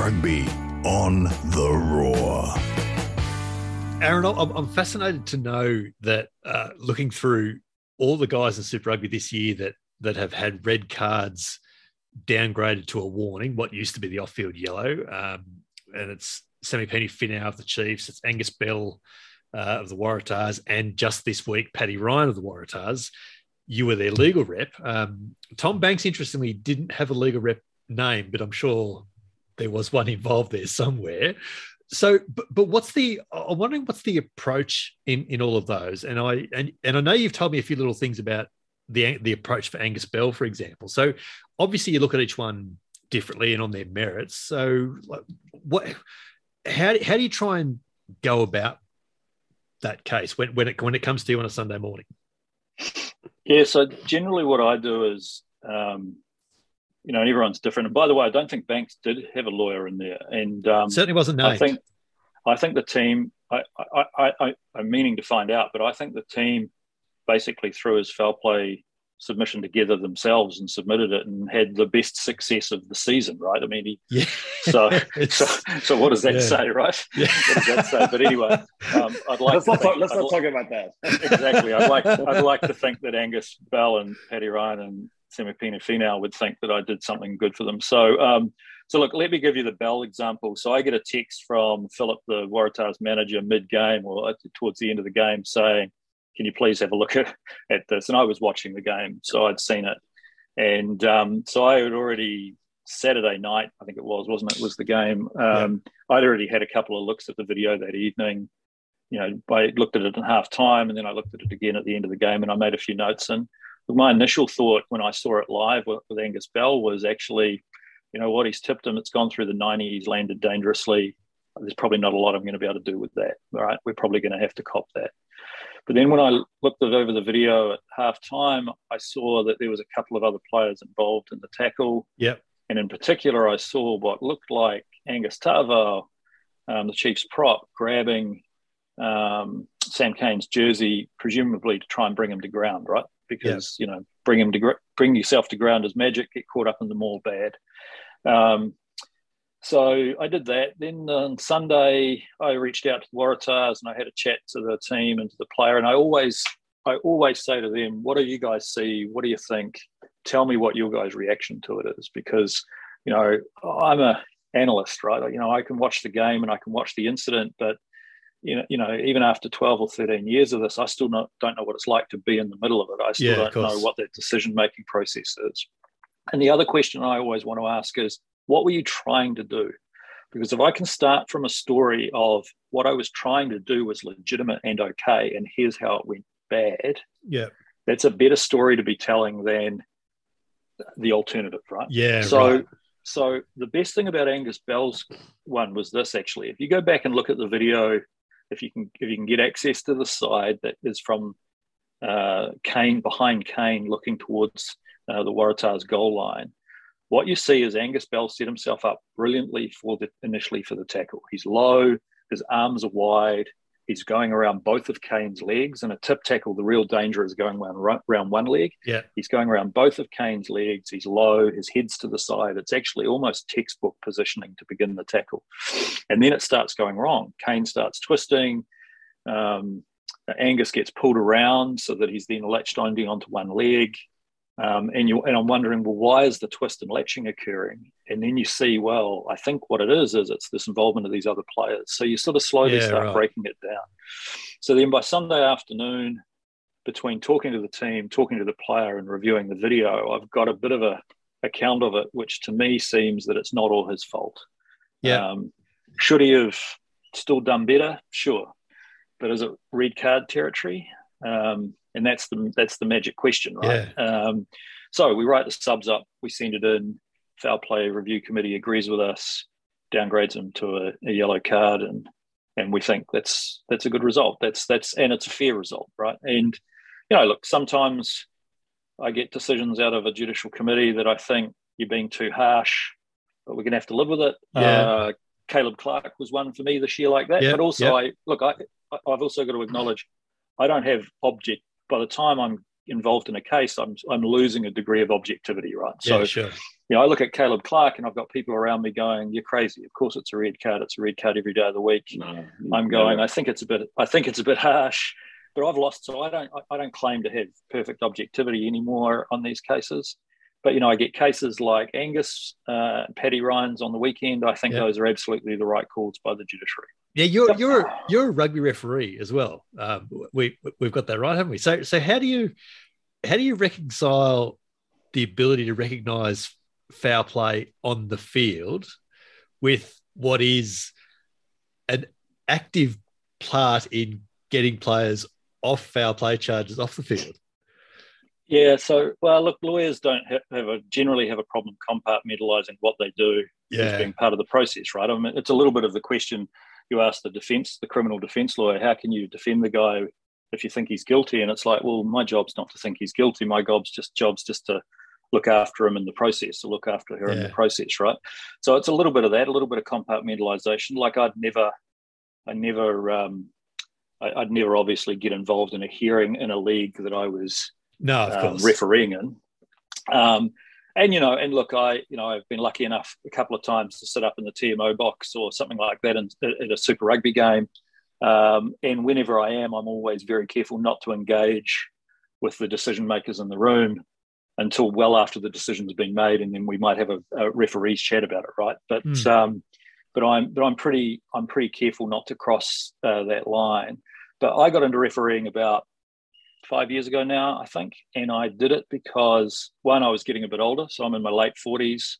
Rugby on the Roar. Aaron, I'm, fascinated to know that uh, looking through all the guys in Super Rugby this year that that have had red cards downgraded to a warning, what used to be the off-field yellow, um, and it's Samipeni Finau of the Chiefs, it's Angus Bell uh, of the Waratahs, and just this week Paddy Ryan of the Waratahs. You were their legal rep. Um, Tom Banks, interestingly, didn't have a legal rep name, but I'm sure there was one involved there somewhere. So, but, but what's the? I'm wondering what's the approach in in all of those. And I and and I know you've told me a few little things about the the approach for Angus Bell, for example. So, obviously, you look at each one differently and on their merits. So, like, what? How how do you try and go about that case when when it when it comes to you on a Sunday morning? Yeah, so generally what I do is, um, you know, everyone's different. And by the way, I don't think Banks did have a lawyer in there, and um, certainly wasn't named. I think I think the team. I, I, I, I'm meaning to find out, but I think the team basically threw his foul play submission together themselves and submitted it and had the best success of the season, right? I mean, he, yeah. so, so, so what does that Yeah. say, right? Yeah. What does that say? But anyway, um, I'd like let's to not, talk, let's I'd not talk about that. exactly. I'd like I'd like to think that Angus Bell and Paddy Ryan and Samipeni Finau would think that I did something good for them. So um, so look, let me give you the Bell example. So I get a text from Philip, the Waratahs manager, mid game or towards the end of the game, saying, "Can you please have a look at, at this?" And I was watching the game, so I'd seen it, and um, so I had already Saturday night, I think it was, wasn't it? Was the game? Um, I'd already had a couple of looks at the video that evening you know, I looked at it in half time and then I looked at it again at the end of the game and I made a few notes. And my initial thought when I saw it live with, with Angus Bell was actually, you know what, he's tipped him. It's gone through the 90, he's landed dangerously. There's probably not a lot I'm going to be able to do with that. All right. We're probably going to have to cop that. But then when I looked over the video at half time, I saw that there was a couple of other players involved in the tackle. Yep. And in particular, I saw what looked like Angus Ta'avao, um, the Chiefs prop, grabbing um, Sam Cane's jersey, presumably to try and bring him to ground, right? Because you know, bring him to bring yourself to ground is magic. Get caught up in the more bad. Um, so I did that. Then on Sunday, I reached out to the Waratahs and I had a chat to the team and to the player. And I always, I always say to them, "What do you guys see? What do you think? Tell me what your guys' reaction to it is." Because you know, I'm a analyst, right? You know, I can watch the game and I can watch the incident, but you know, you know, even after 12 or 13 years of this, I still not, don't know what it's like to be in the middle of it. I still Yeah, don't know what that decision making process is. And the other question I always want to ask is, what were you trying to do? Because if I can start from a story of what I was trying to do was legitimate and okay, and here's how it went bad, Yeah. that's a better story to be telling than the alternative, right? Yeah. So, right. so the best thing about Angus Bell's one was this actually. If you go back and look at the video, if you can, if you can get access to the side that is from uh, Cane behind Cane, looking towards uh, the Waratahs goal line, what you see is Angus Bell set himself up brilliantly for the initially for the tackle. He's low, his arms are wide. He's going around both of Cane's legs. In a tip tackle, the real danger is going around, around one leg. Yeah. He's going around both of Cane's legs. He's low. His head's to the side. It's actually almost textbook positioning to begin the tackle. And then it starts going wrong. Cane starts twisting. Um, Angus gets pulled around so that he's then latched only onto one leg. Um, and you and I'm wondering, well, why is the twist and latching occurring? And then you see, well, I think what it is is it's this involvement of these other players. So you sort of slowly Yeah, start right. breaking it down. So then by Sunday afternoon, between talking to the team, talking to the player, and reviewing the video, I've got a bit of a account of it, which to me seems that it's not all his fault. Yeah. Um, should he have still done better? Sure, but is it red card territory? Um, and that's the that's the magic question, right? Um, so we write the subs up, we send it in. Foul play review committee agrees with us, downgrades them to a, a yellow card, and and we think that's that's a good result. That's that's and it's a fair result, right? And you know, look, sometimes I get decisions out of a judicial committee that I think you're being too harsh, but we're going to have to live with it. Yeah. Uh, Caleb Clarke was one for me this year like that. Yeah, But also, yeah. I look, I, I've also got to acknowledge I don't have object. By the time I'm involved in a case, I'm I'm losing a degree of objectivity, right? So sure. you know, I look at Caleb Clarke and I've got people around me going, "You're crazy. Of course, it's a red card. It's a red card every day of the week." No, I'm going. I think it's a bit. I think it's a bit harsh, but I've lost. So I don't. I don't claim to have perfect objectivity anymore on these cases. But you know, I get cases like Angus, uh, Paddy Ryan's on the weekend. I think Yeah. those are absolutely the right calls by the judiciary. Yeah, you're you're you're a rugby referee as well. Um, we we've got that right, haven't we? So so how do you how do you reconcile the ability to recognise foul play on the field with what is an active part in getting players off foul play charges off the field. Yeah, so well, look, lawyers don't have, have a generally have a problem compartmentalizing what they do Yeah. as being part of the process, right? I mean, it's a little bit of the question you ask the defense, the criminal defense lawyer, how can you defend the guy if you think he's guilty? And it's like, well, my job's not to think he's guilty. My job's just job's just to look after him in the process, to look after her in the process, right? So it's a little bit of that, a little bit of compartmentalization. Like I'd never, I never, um, I, I'd never obviously get involved in a hearing in a league that I was No, of um, course. refereeing in. Um, and you know, and look, I you know I've been lucky enough a couple of times to sit up in the TMO box or something like that in, at a Super Rugby game. Um, and whenever I am, I'm always very careful not to engage with the decision makers in the room until well after the decision's been made, and then we might have a, a referee's chat about it, right? But Mm. um, but I'm but I'm pretty I'm pretty careful not to cross uh, that line. But I got into refereeing about five years ago now, I think. And I did it because one, I was getting a bit older. So I'm in my late 40s,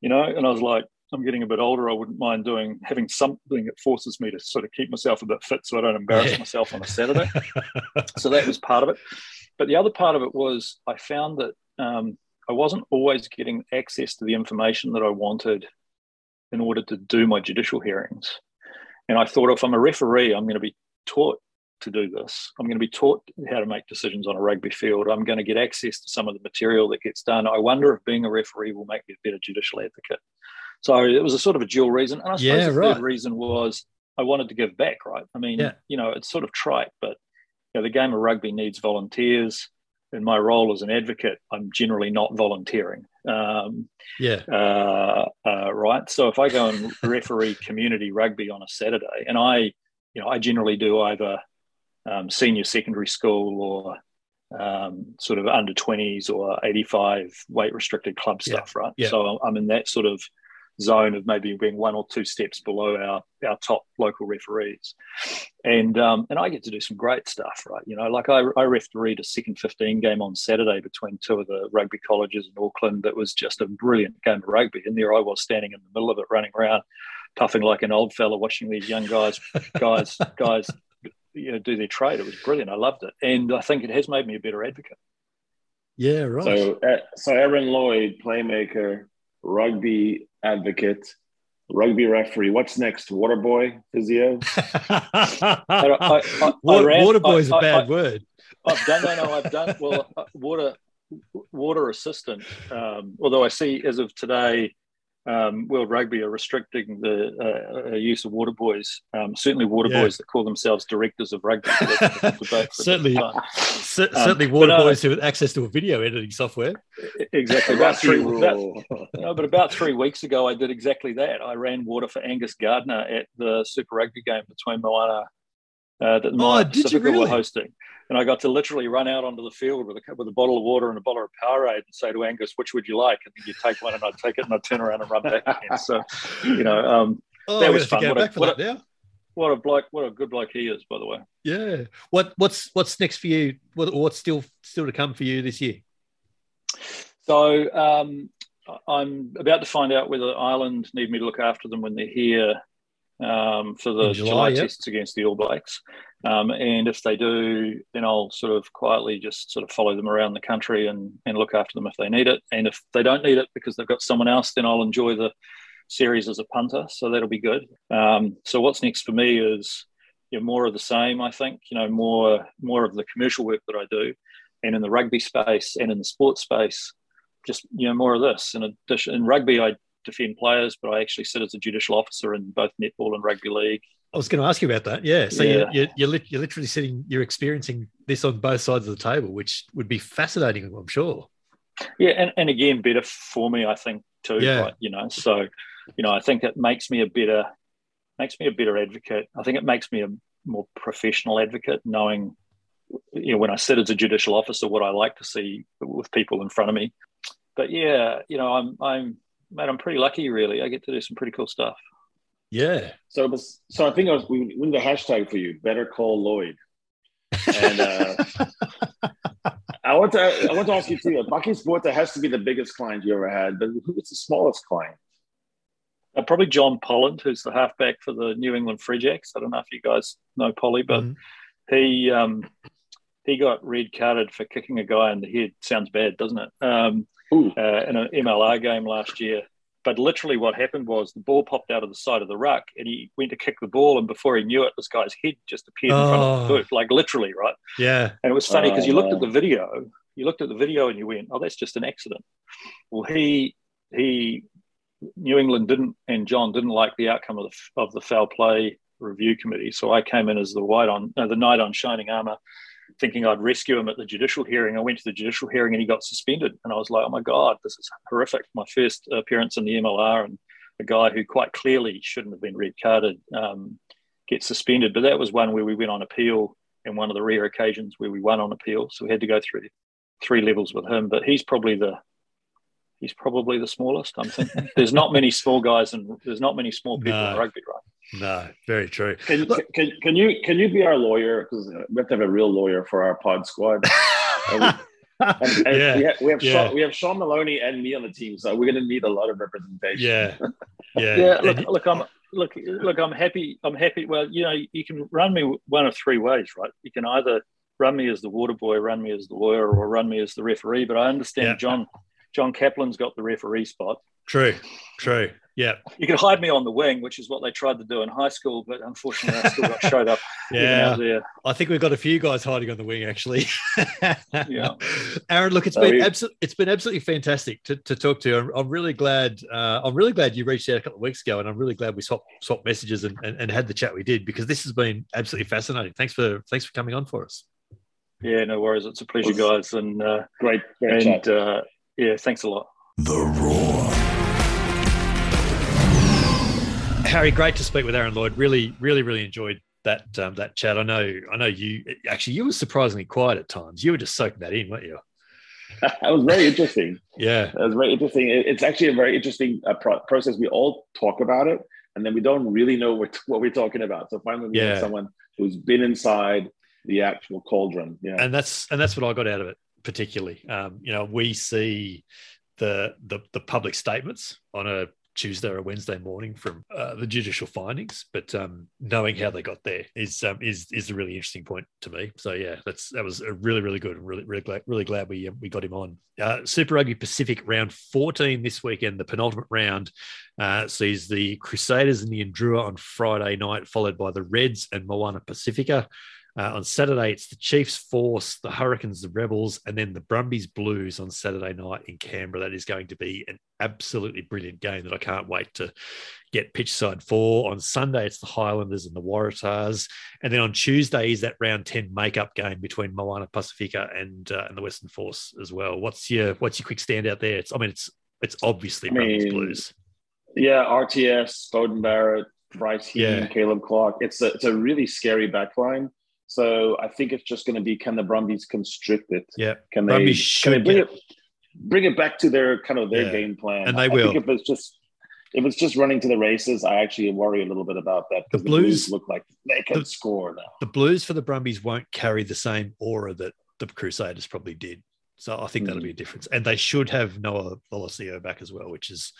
you know, and I was like, I'm getting a bit older. I wouldn't mind doing having something that forces me to sort of keep myself a bit fit so I don't embarrass Yeah. myself on a Saturday. so that was part of it. But the other part of it was I found that um, I wasn't always getting access to the information that I wanted in order to do my judicial hearings. And I thought if I'm a referee, I'm going to be taught to do this. I'm going to be taught how to make decisions on a rugby field. I'm going to get access to some of the material that gets done. I wonder if being a referee will make me a better judicial advocate. So it was a sort of a dual reason. And I suppose Yeah, the right. third reason was I wanted to give back, right? I mean, Yeah. you know, it's sort of trite, but you know, the game of rugby needs volunteers. In my role as an advocate, I'm generally not volunteering. Um, yeah. uh, uh, right? So if I go and referee community rugby on a Saturday, and I, you know, I generally do either um, senior secondary school or um, sort of under 20s or 85 weight restricted club Yeah. stuff, right? Yeah. So I'm in that sort of zone of maybe being one or two steps below our our top local referees, and um, and I get to do some great stuff, right? You know, like I I refereed a second 15 game on Saturday between two of the rugby colleges in Auckland. That was just a brilliant game of rugby, and there I was standing in the middle of it, running around, puffing like an old fella, watching these young guys guys guys you know do their trade. It was brilliant. I loved it, and I think it has made me a better advocate. Yeah, right. So, uh, so Aaron Lloyd, playmaker, rugby advocate, rugby referee. What's next? Waterboy, physio. I- I- I water, ran- water boy is a I- I- bad I- word. I've done no, no, I've done well. uh, Water, water assistant. Um, although I see as of today, um, World Rugby are restricting the uh, uh, use of water boys. Um, certainly, water Yeah. boys that call themselves directors of rugby. So that's a different debate for a Certainly. different. C- Um, certainly, but water no- boys who have access to a video editing software. Exactly. About three, about, no, but about three weeks ago, I did exactly that. I ran water for Angus Gardner at the Super Rugby game between Moana uh, that Moana Oh, did you Pacifica were hosting. And I got to literally run out onto the field with a, with a bottle of water and a bottle of Powerade and say to Angus, which would you like? And then you take one and I'd take it and I'd turn around and run back again. So, you know, um, Oh, That was gonna have to fun. What a- for what that now. what a bloke, what a good bloke he is, by the way. Yeah. What what's what's next for you? What what's still still to come for you this year? So um, I'm about to find out whether Ireland need me to look after them when they're here um, for the In July, July, yep. tests against the All Blacks. Um, and if they do, then I'll sort of quietly just sort of follow them around the country and, and look after them if they need it. And if they don't need it because they've got someone else, then I'll enjoy the series as a punter. So that'll be good. Um, so what's next for me is you know, more of the same. I think you know more more of the commercial work that I do, and in the rugby space and in the sports space, just you know more of this. In addition, in rugby, I defend players, but I actually sit as a judicial officer in both netball and rugby league. I was going to ask you about that. Yeah. So Yeah. You're, you're, you're, lit- you're literally sitting, you're experiencing this on both sides of the table, which would be fascinating, I'm sure. Yeah, and, and again, better for me, I think too. Yeah. Right, you know, so you know, I think it makes me a better makes me a better advocate. I think it makes me a more professional advocate, knowing you know when I sit as a judicial officer, what I like to see with people in front of me. But yeah, you know, I'm I'm mate, I'm pretty lucky, really. I get to do some pretty cool stuff. Yeah. So, bes- so I think I was we we need a hashtag for you. Better call Lloyd. And uh, I want to I want to ask you too. Bakkies Botha's has to be the biggest client you ever had, but who's the smallest client? uh, probably John Poland, who's the halfback for the New England Free Jacks. I don't know if you guys know Polly, but mm-hmm. he um, he got red carded for kicking a guy in the head. Sounds bad, doesn't it? Um, uh, in an MLR game last year. But literally, what happened was the ball popped out of the side of the ruck, and he went to kick the ball, and before he knew it, this guy's head just appeared oh. in front of the boot, like literally, right? Yeah. And it was funny because oh, you looked at the video, you looked at the video, and you went, "Oh, that's just an accident." Well, he he New England didn't and John didn't like the outcome of the of the foul play review committee, so I came in as the white on uh, the knight on shining armor thinking I'd rescue him at the judicial hearing. I went to the judicial hearing and he got suspended. And I was like, oh my God, this is horrific. My first appearance in the MLR and a guy who quite clearly shouldn't have been red carded um, gets suspended. But that was one where we went on appeal and one of the rare occasions where we won on appeal. So we had to go through three levels with him. But he's probably the he's probably the smallest. I'm thinking there's not many small guys and there's not many small people no. in rugby, right? No, very true. Can, can, can you can you be our lawyer? Because we have to have a real lawyer for our pod squad. and, and, and yeah, we have we have, yeah. Sean, we have Sean Maloney and me on the team, so we're going to need a lot of representation. Yeah, yeah, yeah. Look, look, I'm look, look, I'm happy. I'm happy. Well, you know, you can run me one of three ways, right? You can either run me as the water boy, run me as the lawyer, or run me as the referee. But I understand yeah. John John Kaplan's got the referee spot. True, true. Yeah. You can hide me on the wing, which is what they tried to do in high school, but unfortunately I still got showed up. yeah. I think we've got a few guys hiding on the wing actually. yeah. Aaron, look, it's been absolutely it's been absolutely fantastic to, to talk to you. I'm, I'm really glad uh, I'm really glad you reached out a couple of weeks ago and I'm really glad we swapped swapped messages and, and, and had the chat we did because this has been absolutely fascinating. Thanks for thanks for coming on for us. Yeah, no worries. It's a pleasure, guys. And uh, great, great and uh, yeah, thanks a lot. The Roar. Harry, great to speak with Aaron Lloyd. Really, really, really enjoyed that um, that chat. I know, I know you actually you were surprisingly quiet at times. You were just soaking that in, weren't you? that was very interesting. yeah, it was very interesting. It's actually a very interesting uh, pro- process. We all talk about it, and then we don't really know what, what we're talking about. So finally, we yeah. have someone who's been inside the actual cauldron. Yeah, and that's and that's what I got out of it particularly. Um, you know, we see the, the the public statements on a Tuesday or Wednesday morning from uh, the judicial findings, but um, knowing how they got there is um, is is a really interesting point to me. So yeah, that's that was a really really good. Really really glad really glad we um, we got him on. Uh, Super Rugby Pacific round 14 this weekend, the penultimate round uh, sees the Crusaders and the Drua on Friday night, followed by the Reds and Moana Pacifica. Uh, on Saturday, it's the Chiefs Force, the Hurricanes, the Rebels, and then the Brumbies Blues on Saturday night in Canberra. That is going to be an absolutely brilliant game that I can't wait to get pitch side for. On Sunday, it's the Highlanders and the Waratahs. And then on Tuesday is that round 10 makeup game between Moana Pacifica and uh, and the Western Force as well. What's your what's your quick standout there? It's I mean it's it's obviously I Brumbies Blues. Yeah, RTS, Beauden Barrett, Bryce Heem, yeah. Caleb Clarke. It's a it's a really scary backline. So I think it's just going to be can the Brumbies constrict it? Yeah, can they, can they bring it bring it back to their kind of their yeah. game plan? And they I will. if it's just if it's just running to the races, I actually worry a little bit about that the, the Blues, look like they can the, score now. The Blues for the Brumbies won't carry the same aura that the Crusaders probably did. So I think that'll be a difference, and they should have Noah Lolesio back as well, which is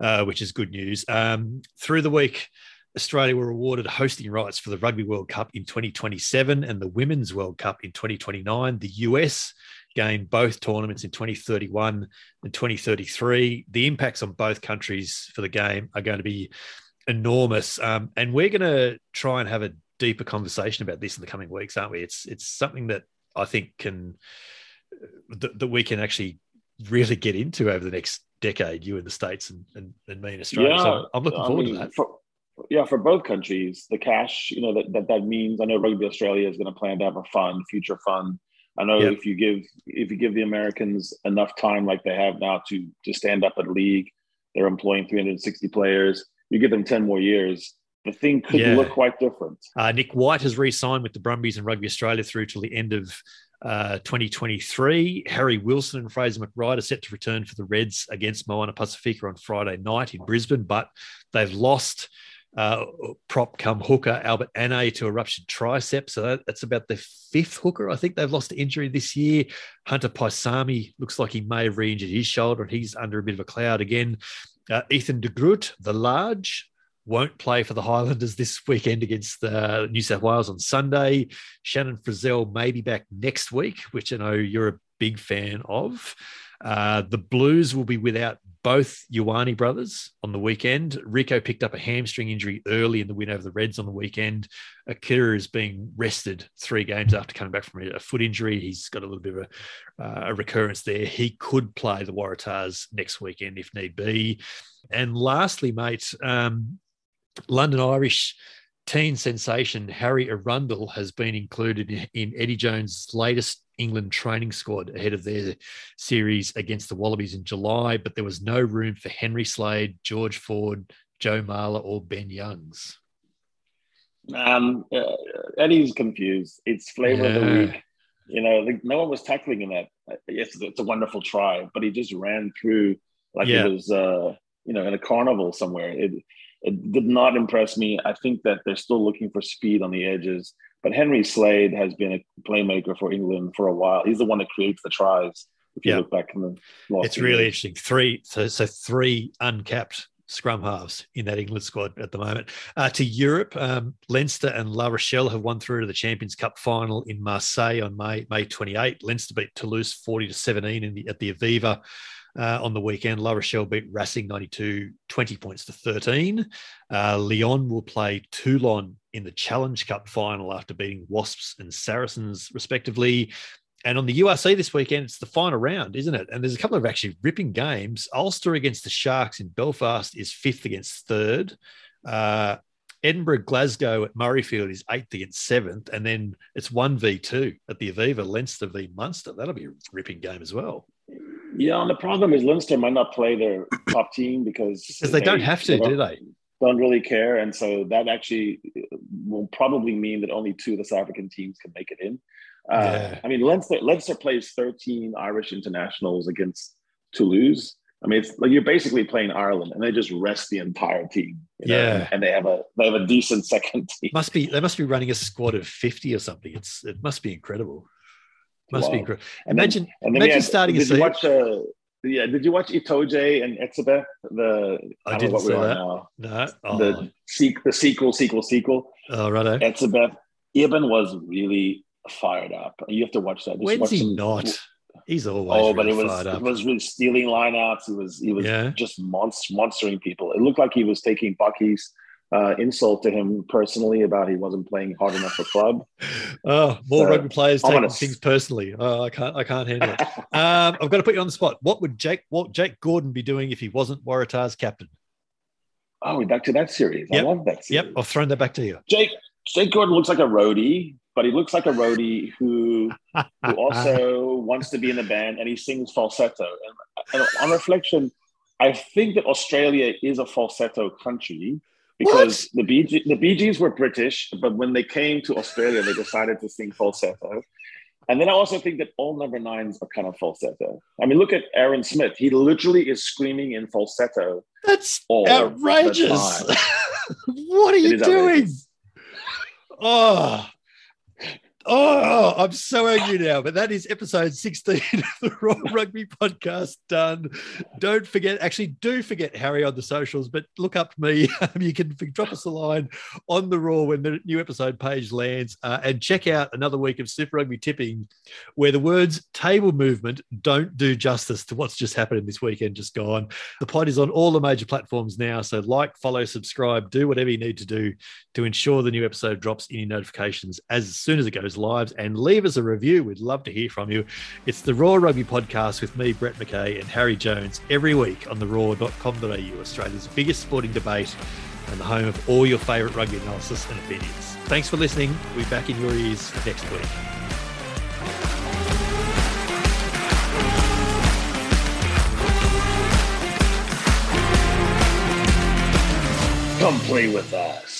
uh, which is good news. Um, through the week, Australia were awarded hosting rights for the Rugby World Cup in 2027 and the Women's World Cup in 2029. The US gained both tournaments in 2031 and 2033. The impacts on both countries for the game are going to be enormous. Um, and we're going to try and have a deeper conversation about this in the coming weeks, aren't we? It's it's something that I think can that, that we can actually really get into over the next decade, you in the States and, and, and me in Australia. Yeah, so I'm looking forward mean, to that. For, yeah, for both countries, the cash, you know, that that, that means I know Rugby Australia is going to plan to have a fund, future fund. I know yep. if you give if you give the Americans enough time like they have now to to stand up a league, they're employing 360 players. You give them 10 more years, the thing could yeah. look quite different. Uh, Nick White has re-signed with the Brumbies and Rugby Australia through till the end of uh, 2023. Harry Wilson and Fraser McReight are set to return for the Reds against Moana Pacifica on Friday night in Brisbane, but they've lost uh, prop come hooker Albert Ane to ruptured tricep. So that, that's about the fifth hooker I think they've lost to injury this year. Hunter Paisami looks like he may have re injured his shoulder and he's under a bit of a cloud again. Uh, Ethan de Groot, the large, won't play for the Highlanders this weekend against uh, New South Wales on Sunday. Shannon Frizzell may be back next week, which I know you're a big fan of. Uh, the Blues will be without both Ioane brothers on the weekend. Rieko picked up a hamstring injury early in the win over the Reds on the weekend. Akira is being rested three games after coming back from a foot injury. He's got a little bit of a, uh, a recurrence there. He could play the Waratahs next weekend if need be. And lastly, mate, um, London Irish teen sensation Harry Arundell has been included in Eddie Jones' latest England training squad ahead of their series against the Wallabies in July, but there was no room for Henry Slade, George Ford, Joe Marler, or Ben Youngs. Um, uh, Eddie's confused. It's flavor yeah. of the week. You know, like, no one was tackling him that. Yes, it's a wonderful try, but he just ran through like yeah. it was, uh, you know, in a carnival somewhere. It, it did not impress me. I think that they're still looking for speed on the edges. But Henry Slade has been a playmaker for England for a while. He's the one that creates the tries. If you yeah. look back in the it's really years. interesting. Three, so, so three uncapped scrum halves in that England squad at the moment. Uh, to Europe, um, Leinster and La Rochelle have won through to the Champions Cup final in Marseille on May May 28. Leinster beat Toulouse 40 to 17 in the, at the Aviva uh, on the weekend. La Rochelle beat Racing 92, 20 points to 13. Uh, Lyon will play Toulon in the Challenge Cup final after beating Wasps and Saracens, respectively. And on the URC this weekend, it's the final round, isn't it? And there's a couple of actually ripping games. Ulster against the Sharks in Belfast is fifth against third. Uh, Edinburgh, Glasgow at Murrayfield is eighth against seventh. And then it's 1v2 at the Aviva, Leinster v Munster. That'll be a ripping game as well. Yeah, and the problem is Leinster might not play their top team because because they, they don't have to, they do they? Don't really care, and so that actually will probably mean that only two of the South African teams can make it in. Uh, yeah. I mean, Leinster Leinster plays 13 Irish internationals against Toulouse. I mean, it's like you're basically playing Ireland, and they just rest the entire team. You know? yeah, and they have a they have a decent second team. Must be they must be running a squad of 50 or something. It's it must be incredible. Must wow. be incredible. Imagine, then, imagine had, starting did a you watch, uh, yeah, did you watch Itoje and Etzebeth? The I, I didn't see that. Now. No, oh. the, the sequel, sequel, sequel. Oh, right. Etzebeth. Eben was really fired up. You have to watch that. Just When's he some, not? He's always oh, but it was it was really stealing lineouts. He was he was yeah. just monster, monstering people. It looked like he was taking Bakkies' uh, insult to him personally about he wasn't playing hard enough for club. Oh, more so, rugby players taking things personally. Oh, I can't, I can't handle it. um, I've got to put you on the spot. What would Jake, what Jake Gordon be doing if he wasn't Waratah's captain? Oh, we're back to that series. Yep. I love that series. Yep, I've thrown that back to you. Jake, Jake Gordon looks like a roadie, but he looks like a roadie who, who also wants to be in the band and he sings falsetto. And, and on reflection, I think that Australia is a falsetto country because what? the Bee the Gees were British, but when they came to Australia, they decided to sing falsetto. And then I also think that all number nines are kind of falsetto. I mean, look at Aaron Smith. He literally is screaming in falsetto. That's outrageous. what are you doing? Outrageous. Oh, Oh, I'm so angry now, but that is episode 16 of the Roar Rugby podcast done. Don't forget, actually, do forget Harry on the socials, but look up me. you can drop us a line on the Roar when the new episode page lands uh, and check out another week of Super Rugby tipping where the words table movement don't do justice to what's just happened this weekend, just gone. The pod is on all the major platforms now. So, like, follow, subscribe, do whatever you need to do to ensure the new episode drops any notifications as soon as it goes lives and leave us a review. We'd love to hear from you. It's the Roar Rugby Podcast with me, Brett McKay, and Harry Jones every week on the roar.com.au, Australia's biggest sporting debate and the home of all your favourite rugby analysis and opinions. Thanks for listening. We'll be back in your ears next week. Come play with us.